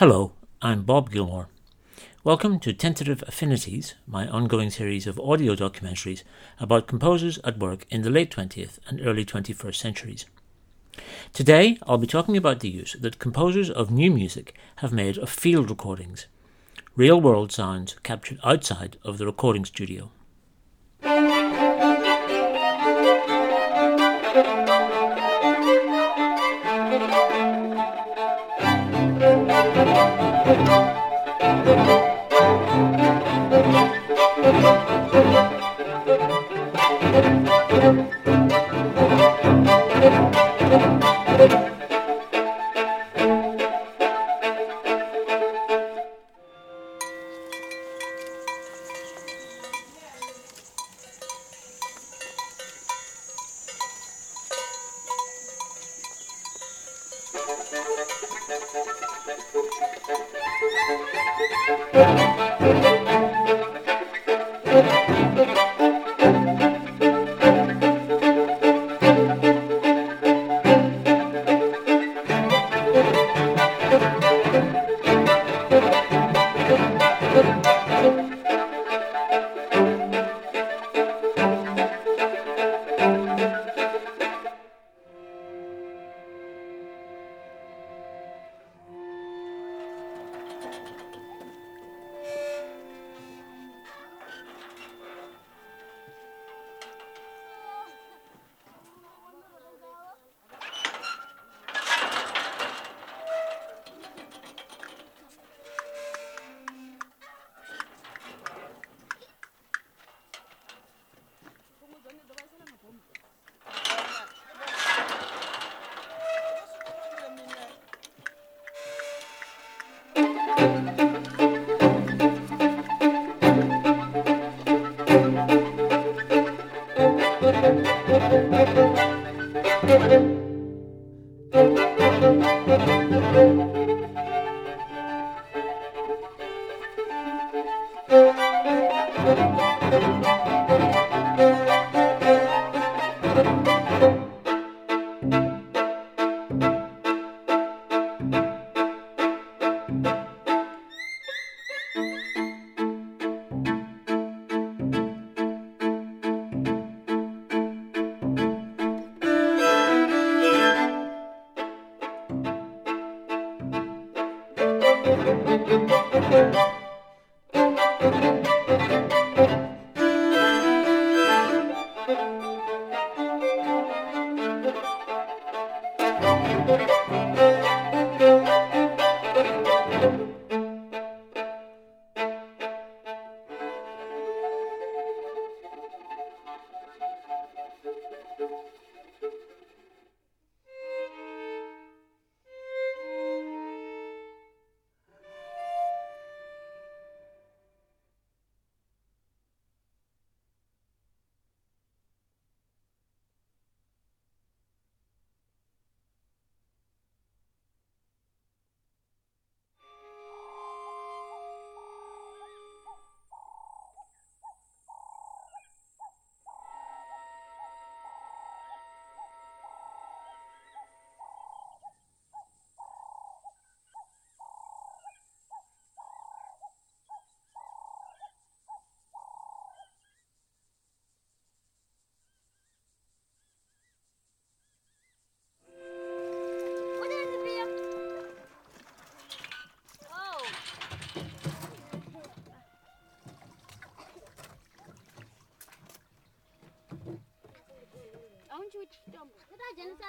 Hello, I'm Bob Gilmore. Welcome to Tentative Affinities, my ongoing series of audio documentaries about composers at work in the late 20th and early 21st centuries. Today, I'll be talking about the use that composers of new music have made of field recordings, real world sounds captured outside of the recording studio.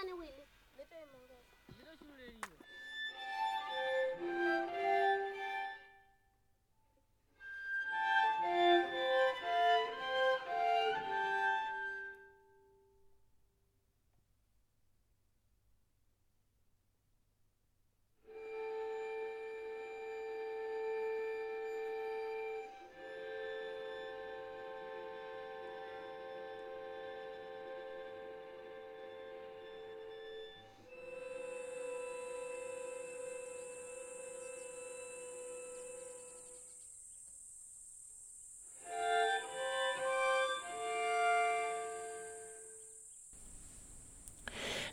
Jensen Willie.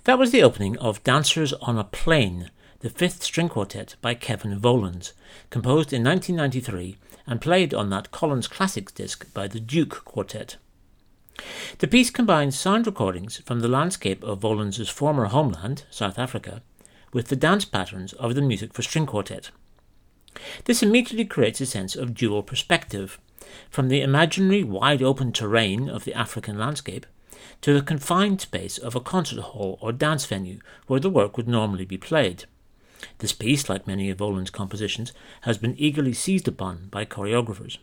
That was the opening of Dancers on a Plane, the fifth string quartet by Kevin Volans, composed in 1993 and played on that Collins Classics disc by the Duke Quartet. The piece combines sound recordings from the landscape of Volans's former homeland, South Africa, with the dance patterns of the music for string quartet. This immediately creates a sense of dual perspective, from the imaginary wide open terrain of the African landscape to the confined space of a concert hall or dance venue where the work would normally be played. This piece, like many of Volans's compositions, has been eagerly seized upon by choreographers.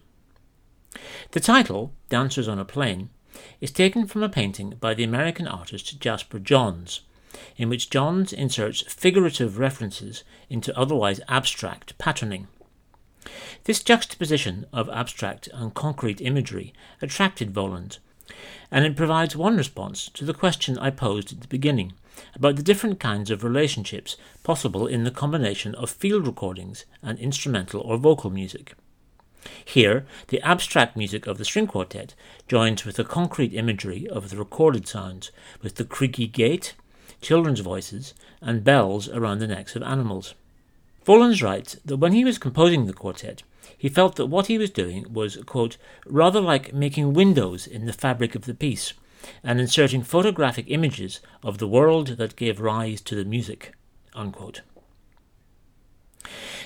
The title, Dancers on a Plane, is taken from a painting by the American artist Jasper Johns, in which Johns inserts figurative references into otherwise abstract patterning. This juxtaposition of abstract and concrete imagery attracted Volans, and it provides one response to the question I posed at the beginning about the different kinds of relationships possible in the combination of field recordings and instrumental or vocal music. Here, the abstract music of the string quartet joins with the concrete imagery of the recorded sounds, with the creaky gate, children's voices, and bells around the necks of animals. Volans writes that when he was composing the quartet, he felt that what he was doing was, quote, rather like making windows in the fabric of the piece and inserting photographic images of the world that gave rise to the music. Unquote.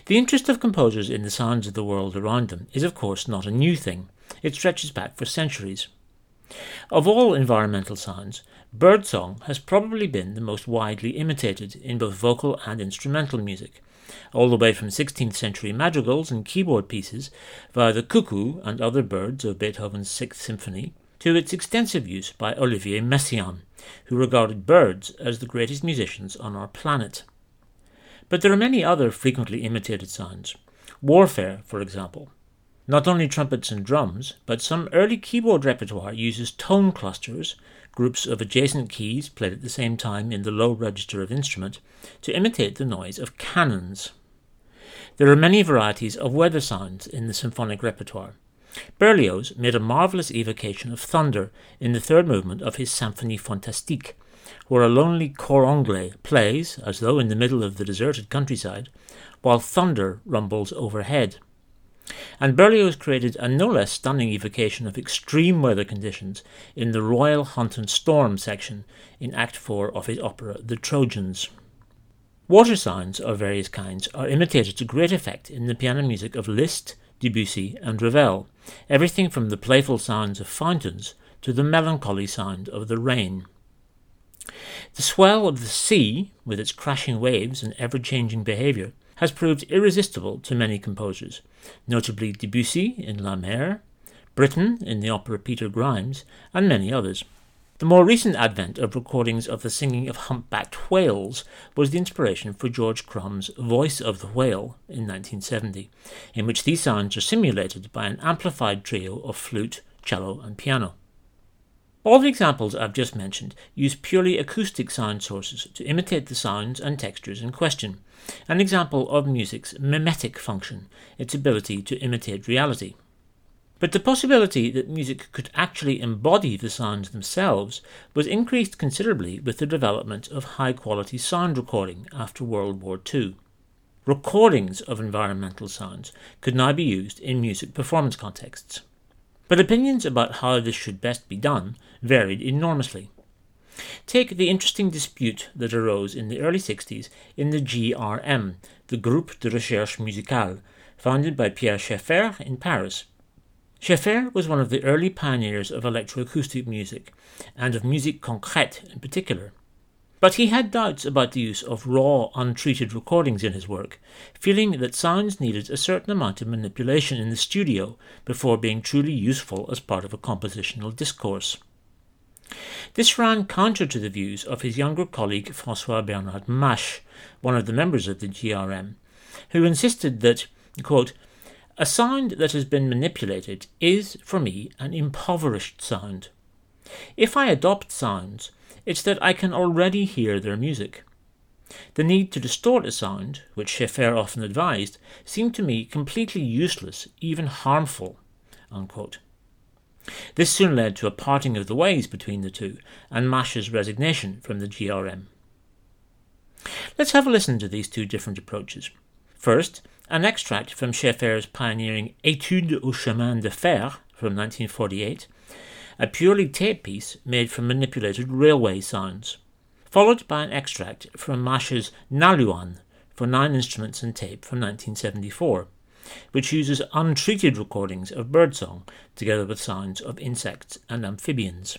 The interest of composers in the sounds of the world around them is, of course, not a new thing. It stretches back for centuries. Of all environmental sounds, birdsong has probably been the most widely imitated in both vocal and instrumental music, all the way from 16th century madrigals and keyboard pieces via the cuckoo and other birds of Beethoven's Sixth Symphony to its extensive use by Olivier Messiaen, who regarded birds as the greatest musicians on our planet. But there are many other frequently imitated sounds. Warfare, for example. Not only trumpets and drums, but some early keyboard repertoire uses tone clusters, groups of adjacent keys played at the same time in the low register of instrument, to imitate the noise of cannons. There are many varieties of weather sounds in the symphonic repertoire. Berlioz made a marvelous evocation of thunder in the third movement of his Symphonie Fantastique, where a lonely cor anglais plays, as though in the middle of the deserted countryside, while thunder rumbles overhead. And Berlioz created a no less stunning evocation of extreme weather conditions in the Royal Hunt and Storm section in Act 4 of his opera The Trojans. Water sounds of various kinds are imitated to great effect in the piano music of Liszt, Debussy, and Ravel, everything from the playful sounds of fountains to the melancholy sound of the rain. The swell of the sea, with its crashing waves and ever changing behaviour, has proved irresistible to many composers, notably Debussy in La Mer, Britten in the opera Peter Grimes, and many others. The more recent advent of recordings of the singing of humpbacked whales was the inspiration for George Crumb's Voice of the Whale in 1970, in which these sounds are simulated by an amplified trio of flute, cello, and piano. All the examples I've just mentioned use purely acoustic sound sources to imitate the sounds and textures in question, an example of music's mimetic function, its ability to imitate reality. But the possibility that music could actually embody the sounds themselves was increased considerably with the development of high quality sound recording after World War II. Recordings of environmental sounds could now be used in music performance contexts. But opinions about how this should best be done varied enormously. Take the interesting dispute that arose in the early 60s in the GRM, the Groupe de Recherches Musicales, founded by Pierre Schaeffer in Paris Schaeffer was one of the early pioneers of electroacoustic music, and of musique concrète in particular. But he had doubts about the use of raw, untreated recordings in his work, feeling that sounds needed a certain amount of manipulation in the studio before being truly useful as part of a compositional discourse. This ran counter to the views of his younger colleague Francois Bernard Mache, one of the members of the GRM, who insisted that, quote, a sound that has been manipulated is, for me, an impoverished sound. If I adopt sounds, it's that I can already hear their music. The need to distort a sound, which Schaeffer often advised, seemed to me completely useless, even harmful. Unquote. This soon led to a parting of the ways between the two, and Mache's resignation from the GRM. Let's have a listen to these two different approaches. First, an extract from Schaeffer's pioneering Étude aux chemins de fer from 1948, a purely tape piece made from manipulated railway sounds, followed by an extract from Mache's Naluan for nine instruments and tape from 1974, which uses untreated recordings of birdsong together with sounds of insects and amphibians.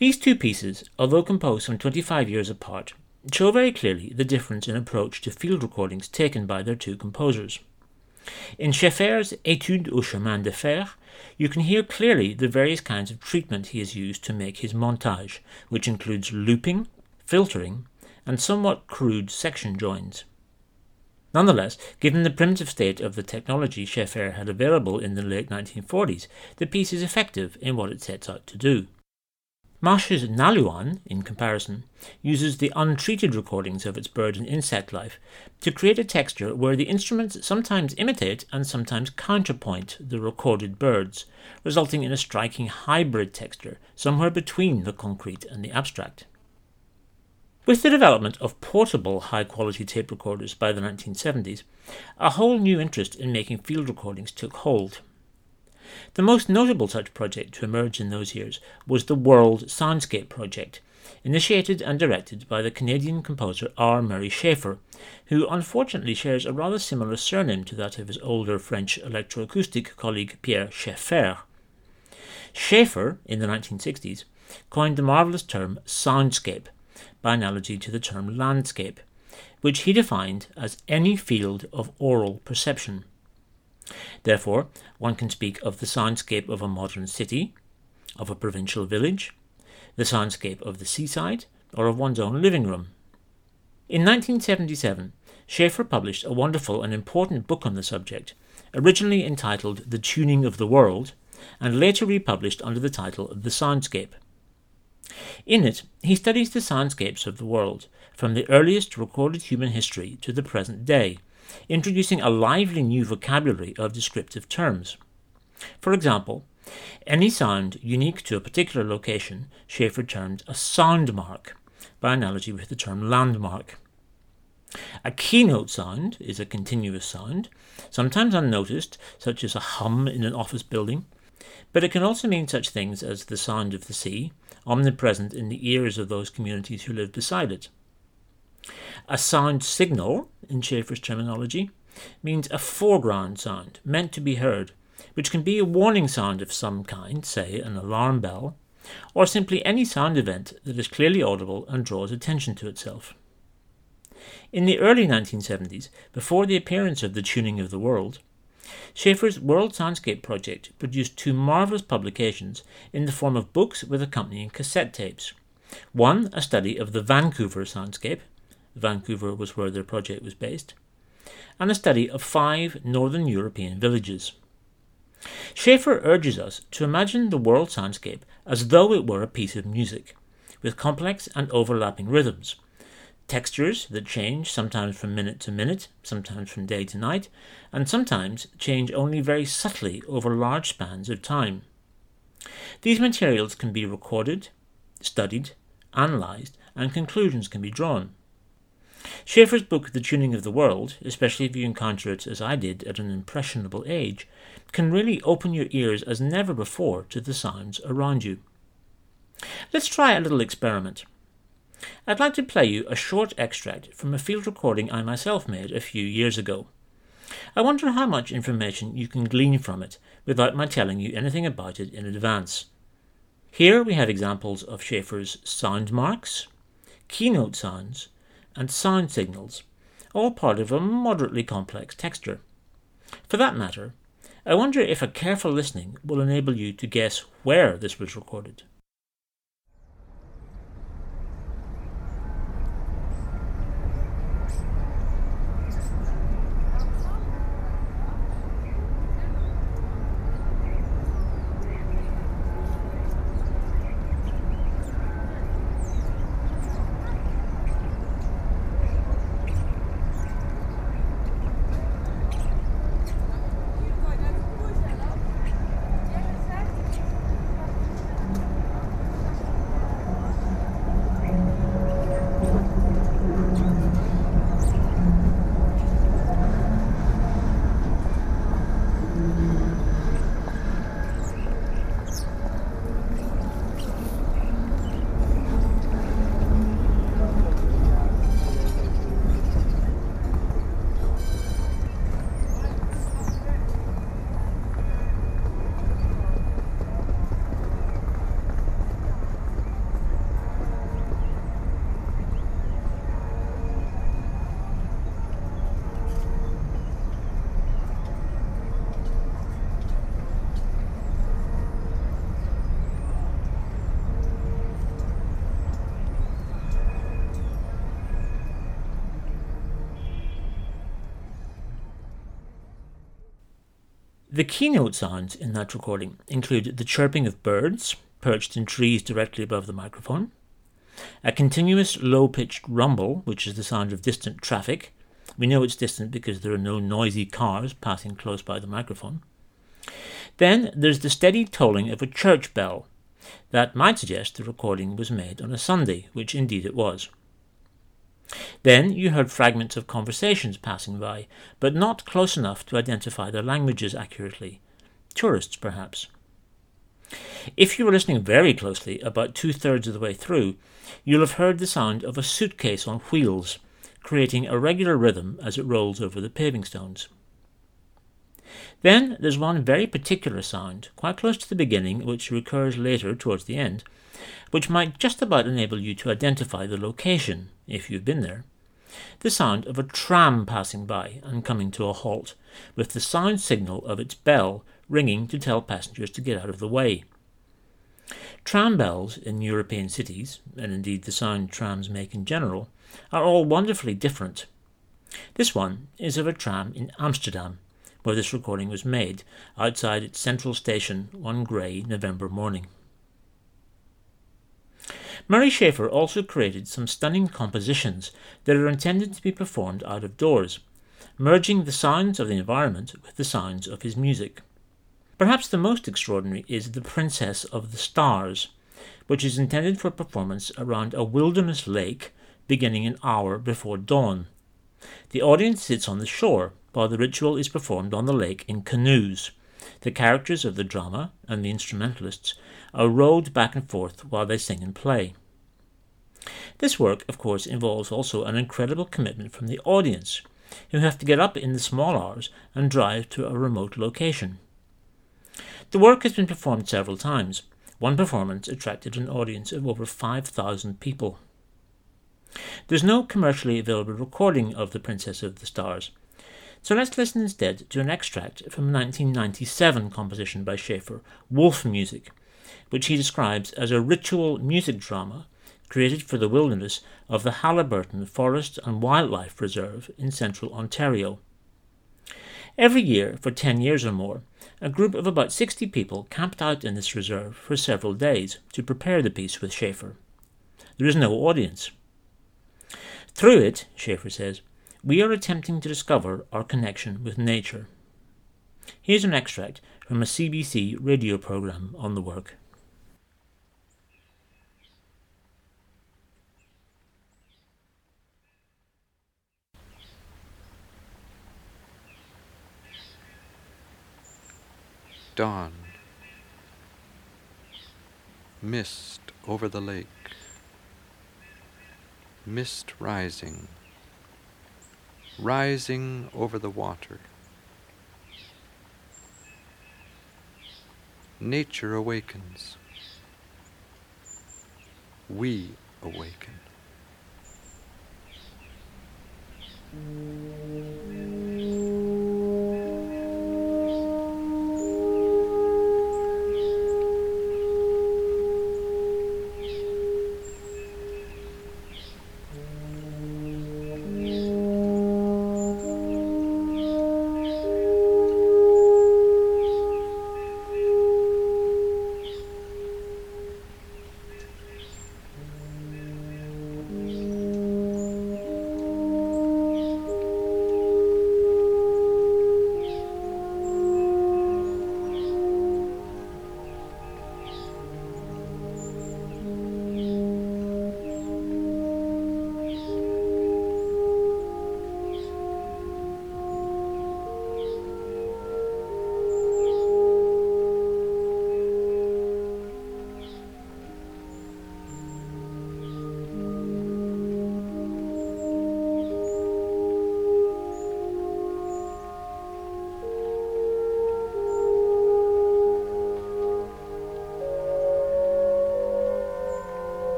These two pieces, although composed some 25 years apart, show very clearly the difference in approach to field recordings taken by their two composers. In Schaeffer's Études aux chemins de fer, you can hear clearly the various kinds of treatment he has used to make his montage, which includes looping, filtering, and somewhat crude section joins. Nonetheless, given the primitive state of the technology Schaeffer had available in the late 1940s, the piece is effective in what it sets out to do. Mache's Naluan, in comparison, uses the untreated recordings of its bird and insect life to create a texture where the instruments sometimes imitate and sometimes counterpoint the recorded birds, resulting in a striking hybrid texture somewhere between the concrete and the abstract. With the development of portable high quality tape recorders by the 1970s, a whole new interest in making field recordings took hold. The most notable such project to emerge in those years was the World Soundscape Project, initiated and directed by the Canadian composer R. Murray Schafer, who unfortunately shares a rather similar surname to that of his older French electroacoustic colleague Pierre Schaeffer. Schafer, in the 1960s, coined the marvellous term soundscape, by analogy to the term landscape, which he defined as any field of aural perception. Therefore, one can speak of the soundscape of a modern city, of a provincial village, the soundscape of the seaside, or of one's own living room. In 1977, Schafer published a wonderful and important book on the subject, originally entitled The Tuning of the World, and later republished under the title The Soundscape. In it, he studies the soundscapes of the world, from the earliest recorded human history to the present day, introducing a lively new vocabulary of descriptive terms. For example, Any sound unique to a particular location, Schaefer termed a sound mark, by analogy with the term landmark. A keynote sound is a continuous sound, sometimes unnoticed, such as a hum in an office building, but it can also mean such things as the sound of the sea, omnipresent in the ears of those communities who live beside it. A sound signal, in Schaefer's terminology, means a foreground sound meant to be heard, which can be a warning sound of some kind, say an alarm bell, or simply any sound event that is clearly audible and draws attention to itself. In the early 1970s, before the appearance of The Tuning of the World, Schaefer's World Soundscape project produced two marvelous publications in the form of books with accompanying cassette tapes. One, a study of the Vancouver soundscape, Vancouver was where their project was based, and a study of five northern European villages. Schaefer urges us to imagine the world soundscape as though it were a piece of music, with complex and overlapping rhythms, textures that change sometimes from minute to minute, sometimes from day to night, and sometimes change only very subtly over large spans of time. These materials can be recorded, studied, analysed, and conclusions can be drawn. Schaefer's book, The Tuning of the World, especially if you encounter it as I did at an impressionable age, can really open your ears as never before to the sounds around you. Let's try a little experiment. I'd like to play you a short extract from a field recording I myself made a few years ago. I wonder how much information you can glean from it without my telling you anything about it in advance. Here we have examples of Schafer's sound marks, keynote sounds, and sound signals, all part of a moderately complex texture. For that matter, I wonder if a careful listening will enable you to guess where this was recorded. The keynote sounds in that recording include the chirping of birds perched in trees directly above the microphone, a continuous low pitched rumble, which is the sound of distant traffic. We know it's distant because there are no noisy cars passing close by the microphone. Then there's the steady tolling of a church bell. That might suggest the recording was made on a Sunday, which indeed it was. Then you heard fragments of conversations passing by, but not close enough to identify their languages accurately. Tourists, perhaps. If you were listening very closely, about two thirds of the way through, you'll have heard the sound of a suitcase on wheels, creating a regular rhythm as it rolls over the paving stones. Then there's one very particular sound, quite close to the beginning, which recurs later towards the end, which might just about enable you to identify the location, if you've been there. The sound of a tram passing by and coming to a halt, with the sound signal of its bell ringing to tell passengers to get out of the way. Tram bells in European cities, and indeed the sound trams make in general, are all wonderfully different. This one is of a tram in Amsterdam, where this recording was made, outside its central station one grey November morning. Murray Schaefer also created some stunning compositions that are intended to be performed out of doors, merging the sounds of the environment with the sounds of his music. Perhaps the most extraordinary is The Princess of the Stars, which is intended for performance around a wilderness lake beginning an hour before dawn. The audience sits on the shore while the ritual is performed on the lake in canoes. The characters of the drama and the instrumentalists are rowed back and forth while they sing and play. This work, of course, involves also an incredible commitment from the audience, who have to get up in the small hours and drive to a remote location. The work has been performed several times. One performance attracted an audience of over 5,000 people. There's no commercially available recording of The Princess of the Stars, so let's listen instead to an extract from a 1997 composition by Schafer, Wolf Music, which he describes as a ritual music drama created for the wilderness of the Haliburton Forest and Wildlife Reserve in central Ontario. Every year, for 10 years or more, a group of about 60 people camped out in this reserve for several days to prepare the piece with Schaefer. There is no audience. Through it, Schaefer says, we are attempting to discover our connection with nature. Here's an extract from a CBC radio program on the work. Dawn. Mist over the lake. Mist rising rising over the water. Nature awakens. We awaken.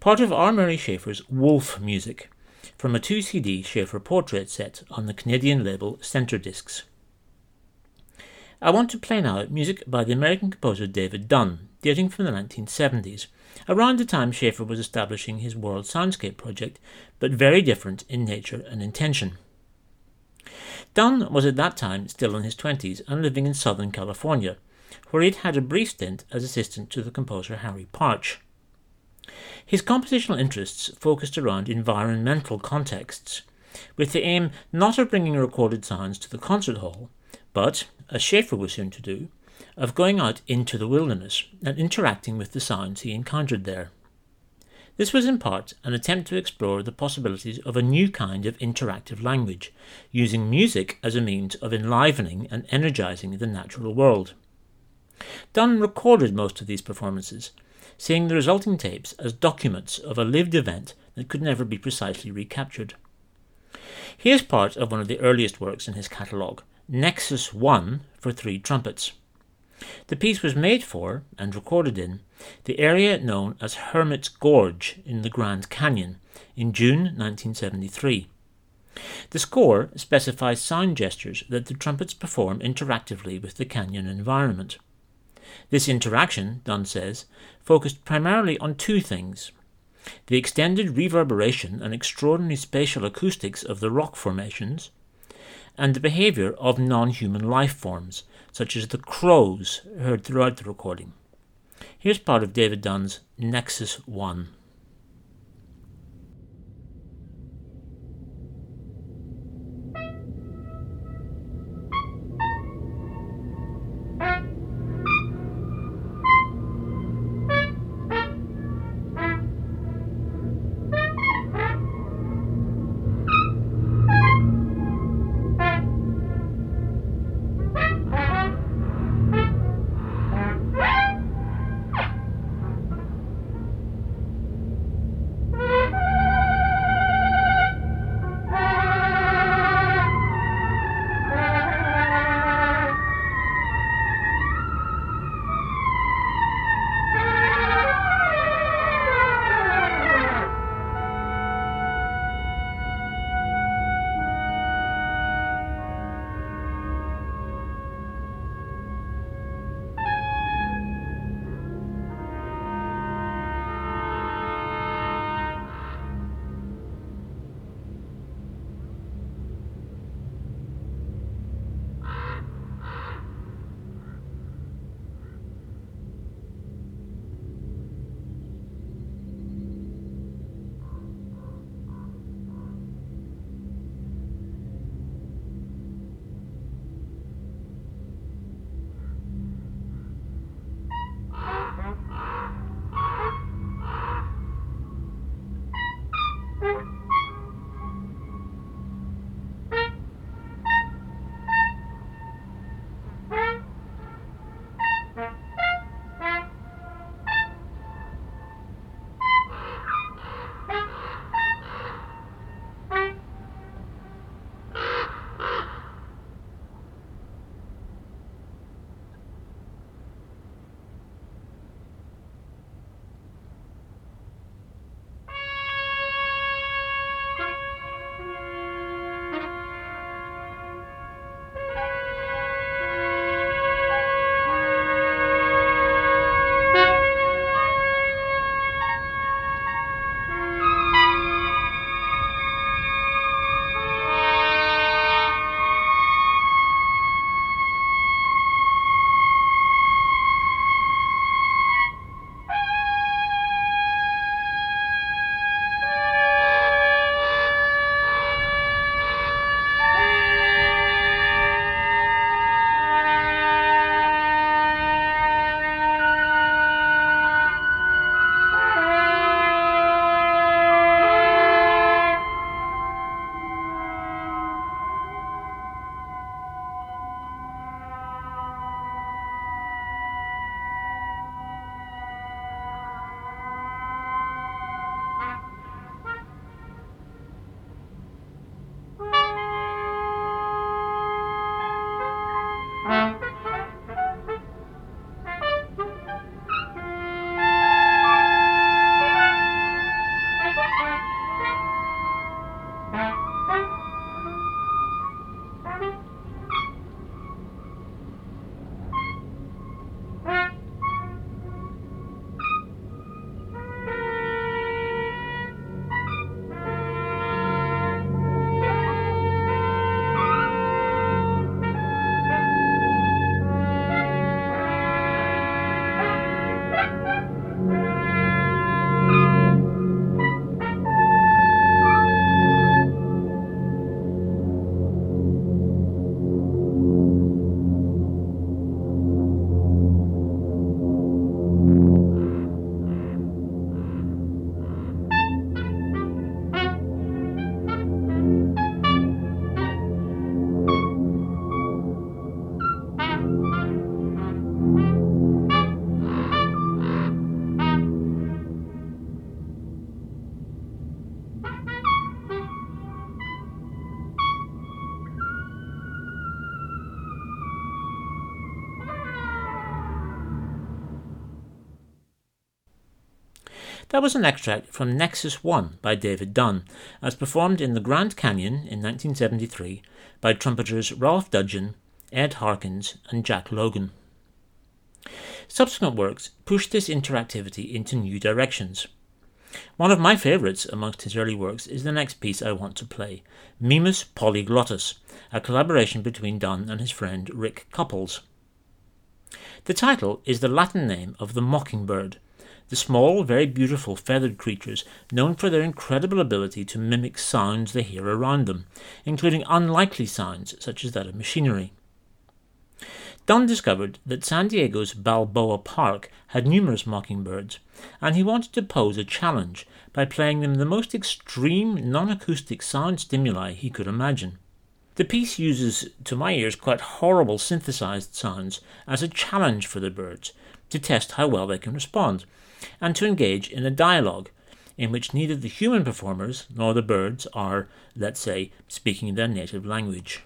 Part of R. Murray Schafer's Wolf music from a 2 CD Schafer portrait set on the Canadian label Centrediscs. I want to play now music by the American composer David Dunn, dating from the 1970s, around the time Schafer was establishing his World Soundscape project, but very different in nature and intention. Dunn was at that time still in his 20s and living in Southern California, where he'd had a brief stint as assistant to the composer Harry Partch. His compositional interests focused around environmental contexts, with the aim not of bringing recorded sounds to the concert hall, but, as Schafer was soon to do, of going out into the wilderness and interacting with the sounds he encountered there. This was in part an attempt to explore the possibilities of a new kind of interactive language, using music as a means of enlivening and energizing the natural world. Dunn recorded most of these performances, seeing the resulting tapes as documents of a lived event that could never be precisely recaptured. Here's part of one of the earliest works in his catalogue, Nexus 1 for three trumpets. The piece was made for, and recorded in, the area known as Hermit's Gorge in the Grand Canyon in June 1973. The score specifies sound gestures that the trumpets perform interactively with the canyon environment. This interaction, Dunn says, focused primarily on two things the extended reverberation and extraordinary spatial acoustics of the rock formations, and the behavior of non human life forms, such as the crows heard throughout the recording. Here's part of David Dunn's Nexus 1. That was an extract from Nexus One by David Dunn, as performed in the Grand Canyon in 1973 by trumpeters Ralph Dudgeon, Ed Harkins, and Jack Logan. Subsequent works pushed this interactivity into new directions. One of my favourites amongst his early works is the next piece I want to play, Mimus Polyglottos, a collaboration between Dunn and his friend Rick Cupples. The title is the Latin name of the mockingbird, the small, very beautiful feathered creatures known for their incredible ability to mimic sounds they hear around them, including unlikely sounds such as that of machinery. Dunn discovered that San Diego's Balboa Park had numerous mockingbirds, and he wanted to pose a challenge by playing them the most extreme non acoustic sound stimuli he could imagine. The piece uses, to my ears, quite horrible synthesized sounds as a challenge for the birds to test how well they can respond, and to engage in a dialogue in which neither the human performers nor the birds are, let's say, speaking their native language.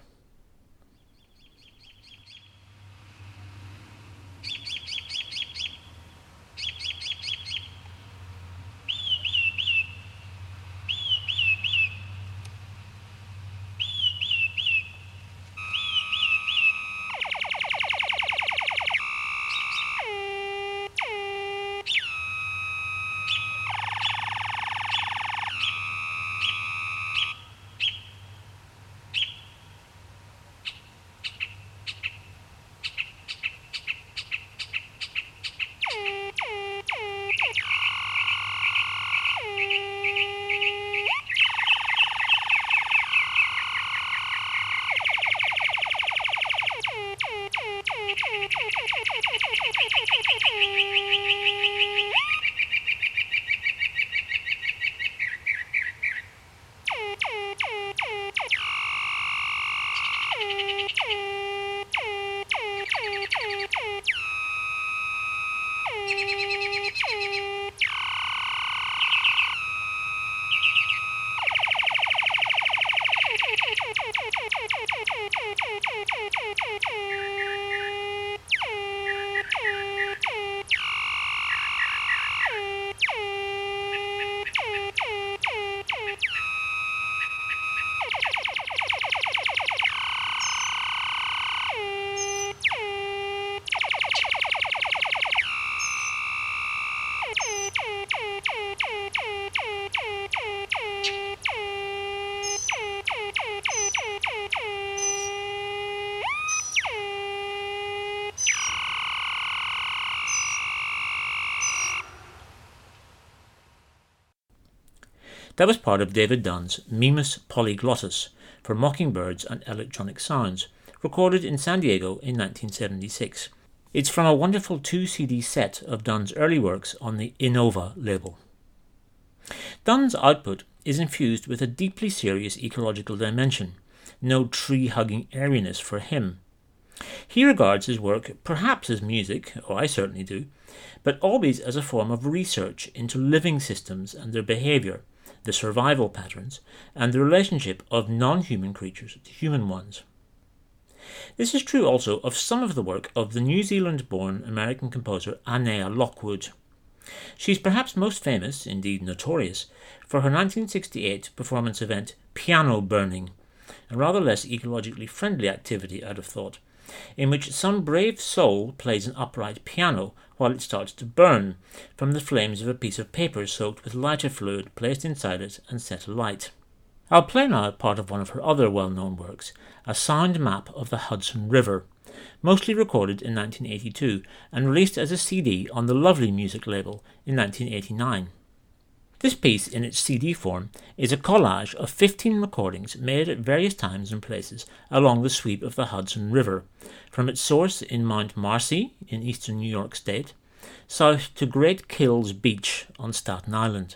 That was part of David Dunn's Mimus Polyglottos for Mockingbirds and Electronic Sounds, recorded in San Diego in 1976. It's from a wonderful two CD set of Dunn's early works on the Innova label. Dunn's output is infused with a deeply serious ecological dimension, no tree hugging airiness for him. He regards his work perhaps as music, or I certainly do, but always as a form of research into living systems and their behaviour, the survival patterns, and the relationship of non human creatures to human ones. This is true also of some of the work of the New Zealand born American composer Annea Lockwood. She is perhaps most famous, indeed notorious, for her 1968 performance event Piano Burning, a rather less ecologically friendly activity, I'd have thought, in which some brave soul plays an upright piano while it starts to burn from the flames of a piece of paper soaked with lighter fluid placed inside it and set alight. I'll play now part of one of her other well known works, a sound map of the Hudson River, mostly recorded in 1982 and released as a CD on the Lovely Music label in 1989. This piece, in its CD form, is a collage of 15 recordings made at various times and places along the sweep of the Hudson River, from its source in Mount Marcy in eastern New York State, south to Great Kills Beach on Staten Island.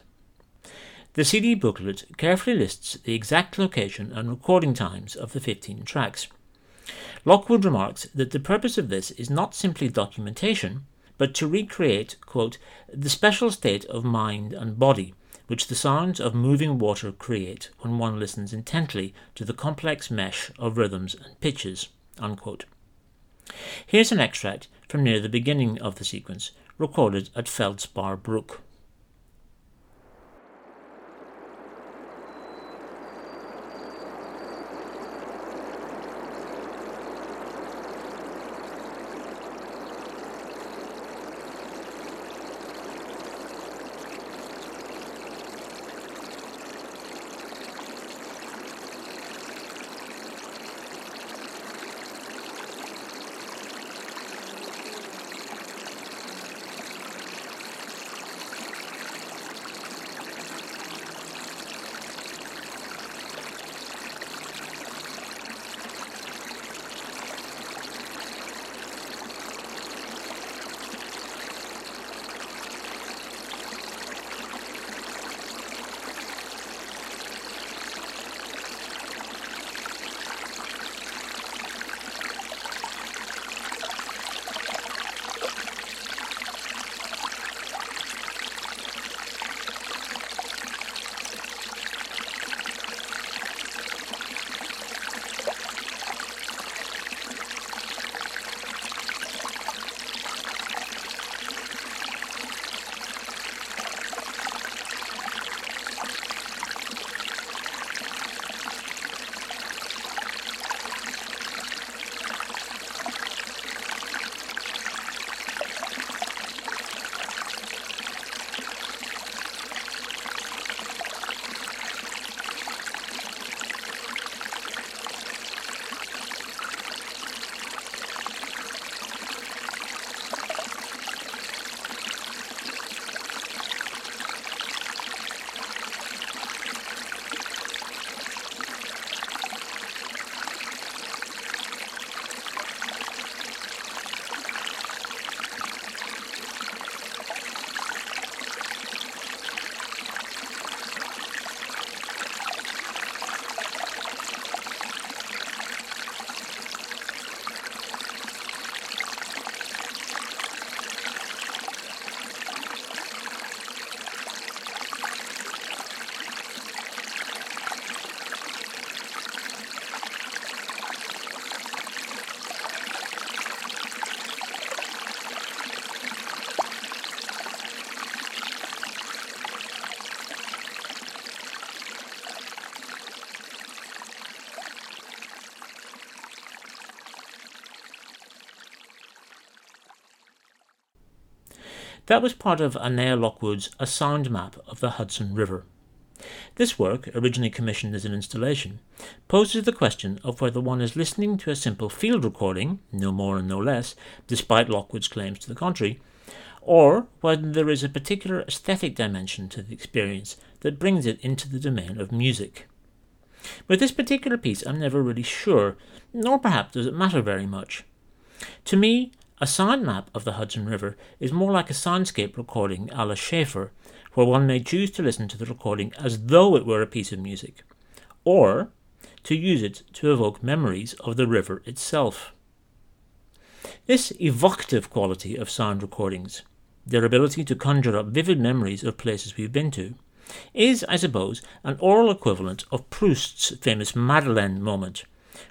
The CD booklet carefully lists the exact location and recording times of the 15 tracks. Lockwood remarks that the purpose of this is not simply documentation, but to recreate, quote, the special state of mind and body which the sounds of moving water create when one listens intently to the complex mesh of rhythms and pitches. Unquote. Here's an extract from near the beginning of the sequence, recorded at Feldspar Brook. That was part of Annea Lockwood's A Sound Map of the Hudson River. This work, originally commissioned as an installation, poses the question of whether one is listening to a simple field recording, no more and no less, despite Lockwood's claims to the contrary, or whether there is a particular aesthetic dimension to the experience that brings it into the domain of music. With this particular piece, I'm never really sure, nor perhaps does it matter very much. To me, a sound map of the Hudson River is more like a soundscape recording a la Schafer where one may choose to listen to the recording as though it were a piece of music, or to use it to evoke memories of the river itself. This evocative quality of sound recordings, their ability to conjure up vivid memories of places we've been to, is, I suppose, an aural equivalent of Proust's famous Madeleine moment,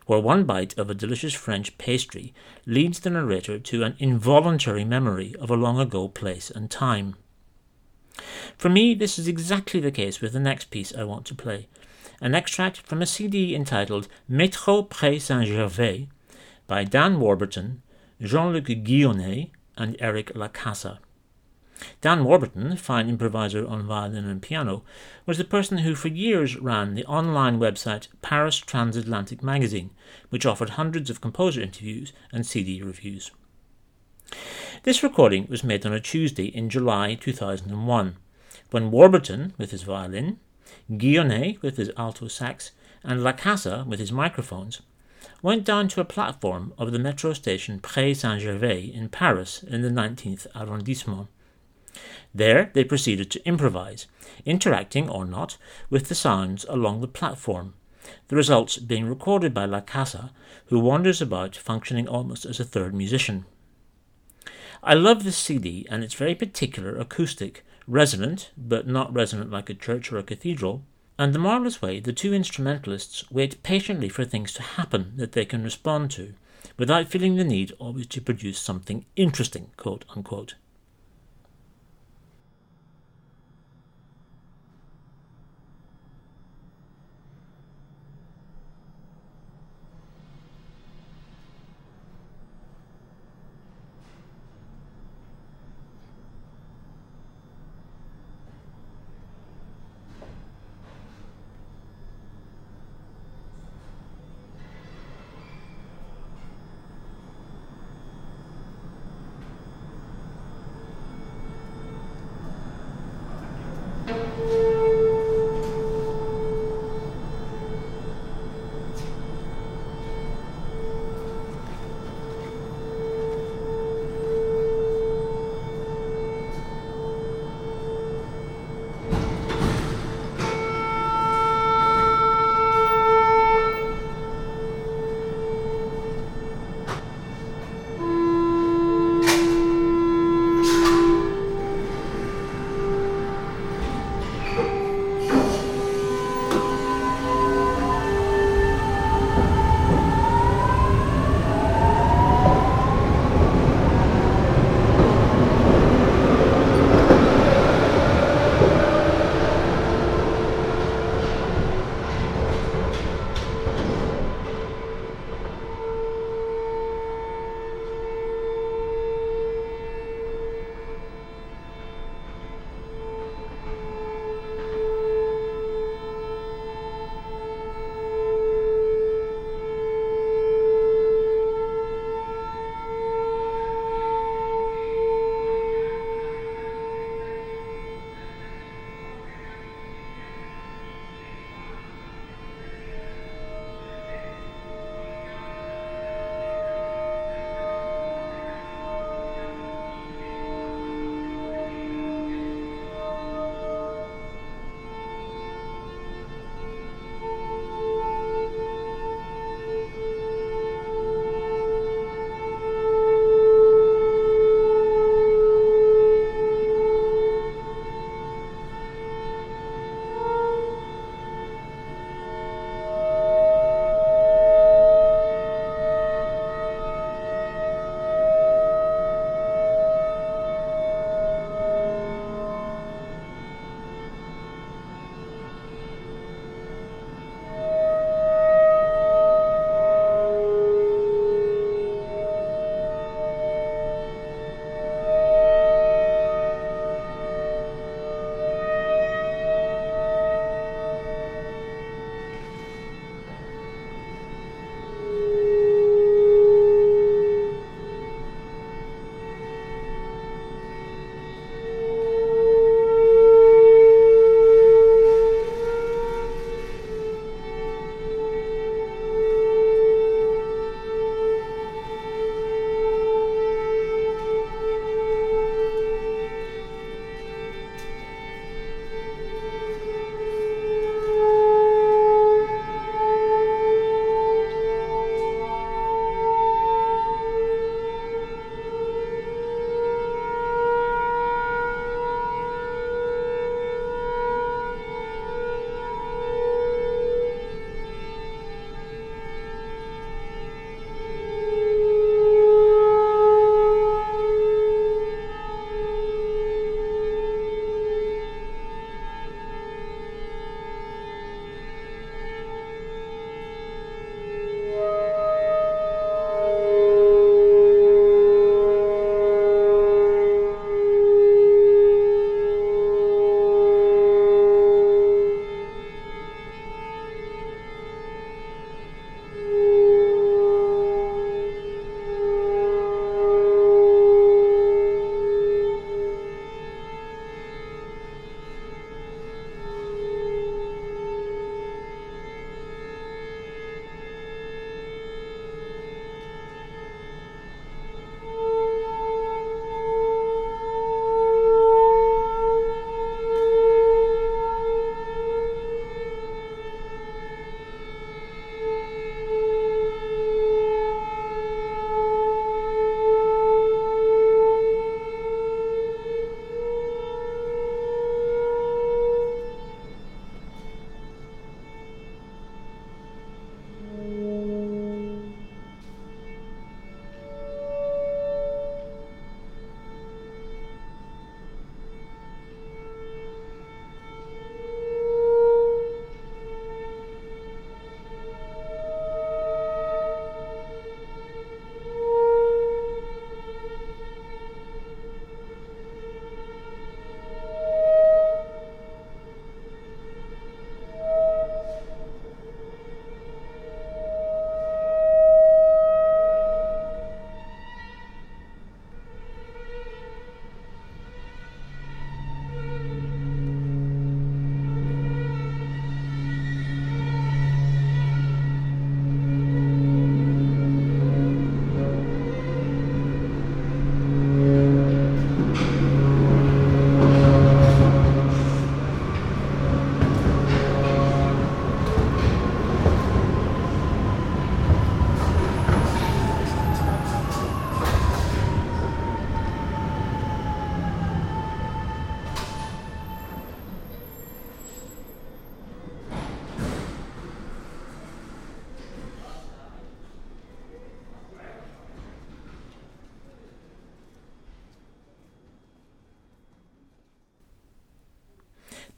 where one bite of a delicious French pastry leads the narrator to an involuntary memory of a long ago place and time. For me, this is exactly the case with the next piece I want to play an extract from a CD entitled Métro Pré Saint Gervais by Dan Warburton, Jean Luc Guionnet, and Eric Lacasa. Dan Warburton, fine improviser on violin and piano, was the person who for years ran the online website Paris Transatlantic Magazine, which offered hundreds of composer interviews and CD reviews. This recording was made on a Tuesday in July 2001, when Warburton, with his violin, Guionnet with his alto sax, and Lacasa with his microphones, went down to a platform of the metro station Pré Saint Gervais in Paris in the 19th arrondissement. There they proceeded to improvise, interacting or not with the sounds along the platform, the results being recorded by La Casa, who wanders about functioning almost as a third musician. I love this CD and its very particular acoustic, resonant, but not resonant like a church or a cathedral, and the marvellous way the two instrumentalists wait patiently for things to happen that they can respond to, without feeling the need always to produce something interesting, quote unquote.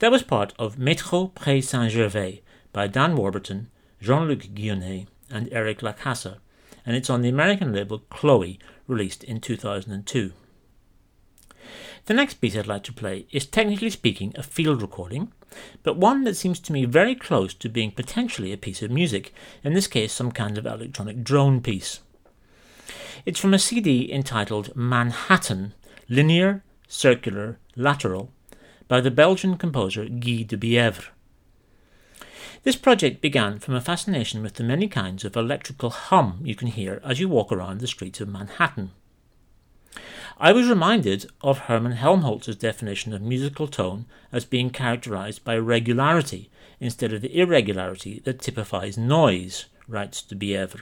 That was part of Métro Pré Saint Gervais by Dan Warburton, Jean Luc Guionnet, and Eric Lacasa, and it's on the American label Chloe, released in 2002. The next piece I'd like to play is technically speaking a field recording, but one that seems to me very close to being potentially a piece of music, in this case, some kind of electronic drone piece. It's from a CD entitled Manhattan Linear, Circular, Lateral by the Belgian composer Guy de Bièvre. This project began from a fascination with the many kinds of electrical hum you can hear as you walk around the streets of Manhattan. I was reminded of Hermann Helmholtz's definition of musical tone as being characterized by regularity instead of the irregularity that typifies noise, writes de Bièvre.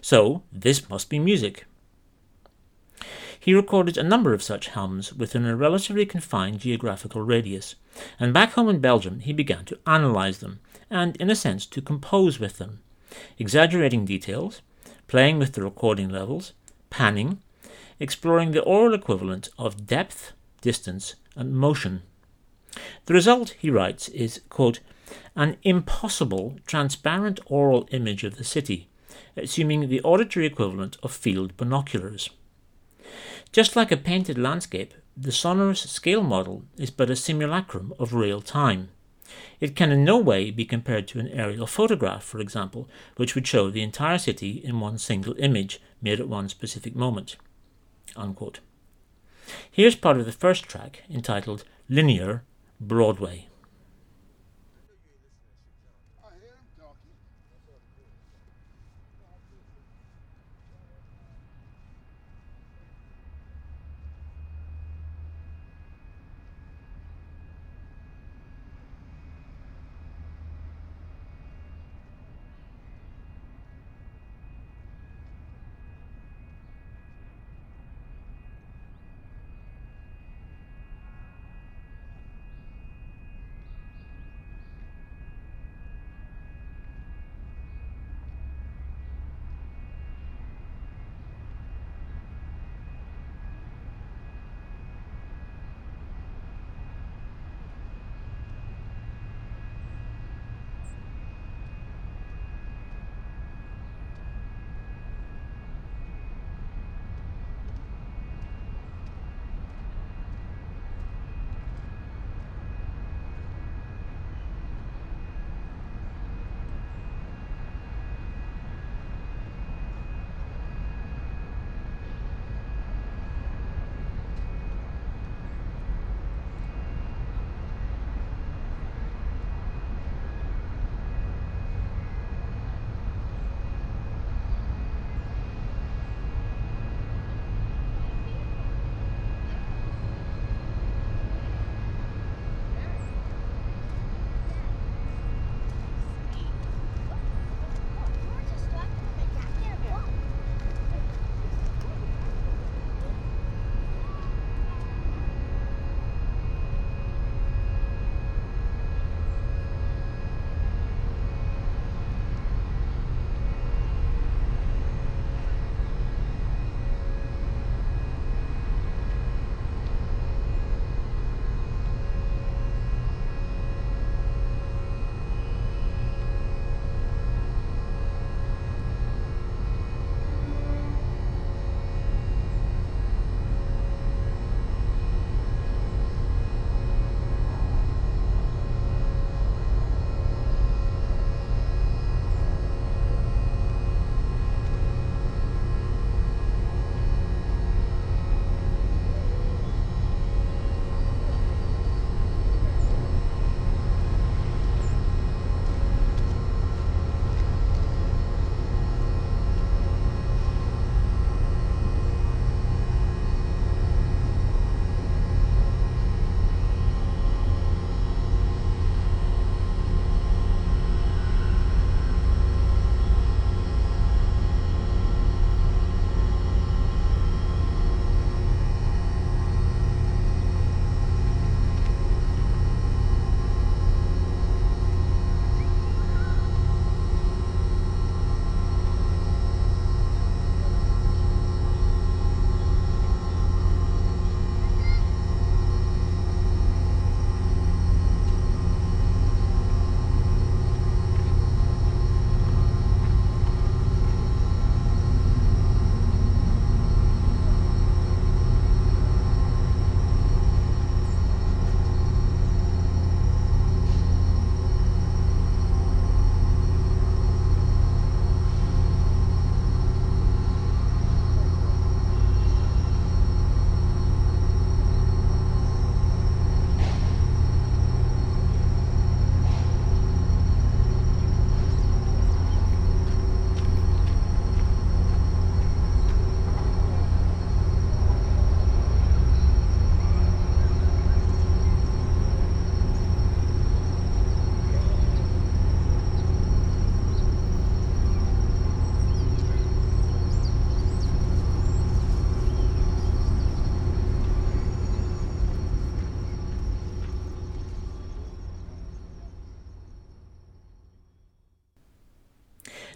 So, this must be music. He recorded a number of such hums within a relatively confined geographical radius, and back home in Belgium he began to analyze them and, in a sense, to compose with them, exaggerating details, playing with the recording levels, panning, exploring the aural equivalent of depth, distance, and motion. The result, he writes, is, quote, an impossible, transparent aural image of the city, assuming the auditory equivalent of field binoculars. Just like a painted landscape, the sonorous scale model is but a simulacrum of real time. It can in no way be compared to an aerial photograph, for example, which would show the entire city in one single image made at one specific moment. Unquote. Here's part of the first track entitled Linear Broadway.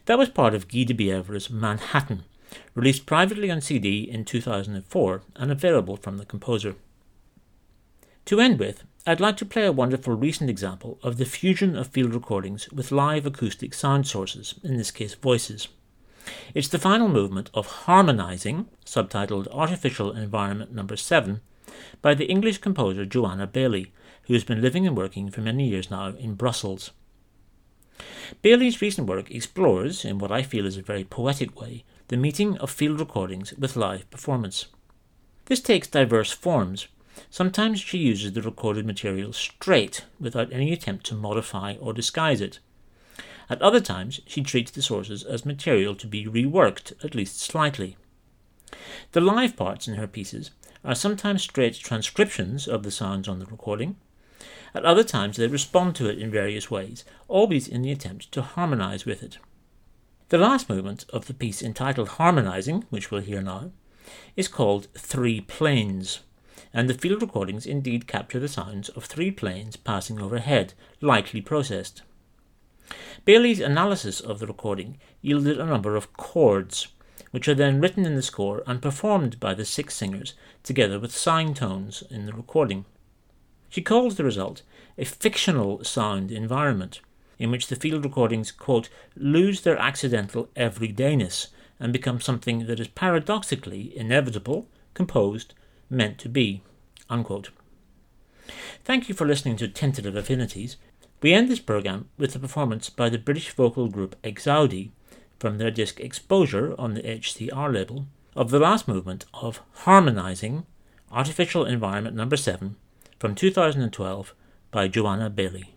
That was part of Guy de Bièvre's Manhattan, released privately on CD in 2004 and available from the composer. To end with, I'd like to play a wonderful recent example of the fusion of field recordings with live acoustic sound sources, in this case voices. It's the final movement of Harmonizing, subtitled Artificial Environment Number 7, by the English composer Joanna Baillie, who has been living and working for many years now in Brussels. Baillie's recent work explores, in what I feel is a very poetic way, the meeting of field recordings with live performance. This takes diverse forms. Sometimes she uses the recorded material straight, without any attempt to modify or disguise it. At other times, she treats the sources as material to be reworked, at least slightly. The live parts in her pieces are sometimes straight transcriptions of the sounds on the recording. At other times, they respond to it in various ways, always in the attempt to harmonize with it. The last movement of the piece entitled Harmonizing, which we'll hear now, is called Three Planes, and the field recordings indeed capture the sounds of three planes passing overhead, lightly processed. Baillie's analysis of the recording yielded a number of chords, which are then written in the score and performed by the six singers together with sine tones in the recording. She calls the result a fictional sound environment, in which the field recordings, quote, lose their accidental everydayness and become something that is paradoxically inevitable, composed, meant to be. Unquote. Thank you for listening to Tentative Affinities. We end this program with a performance by the British vocal group Exaudi from their disc Exposure on the HCR label of the last movement of Harmonizing Artificial Environment Number 7 from 2012 by Joanna Baillie.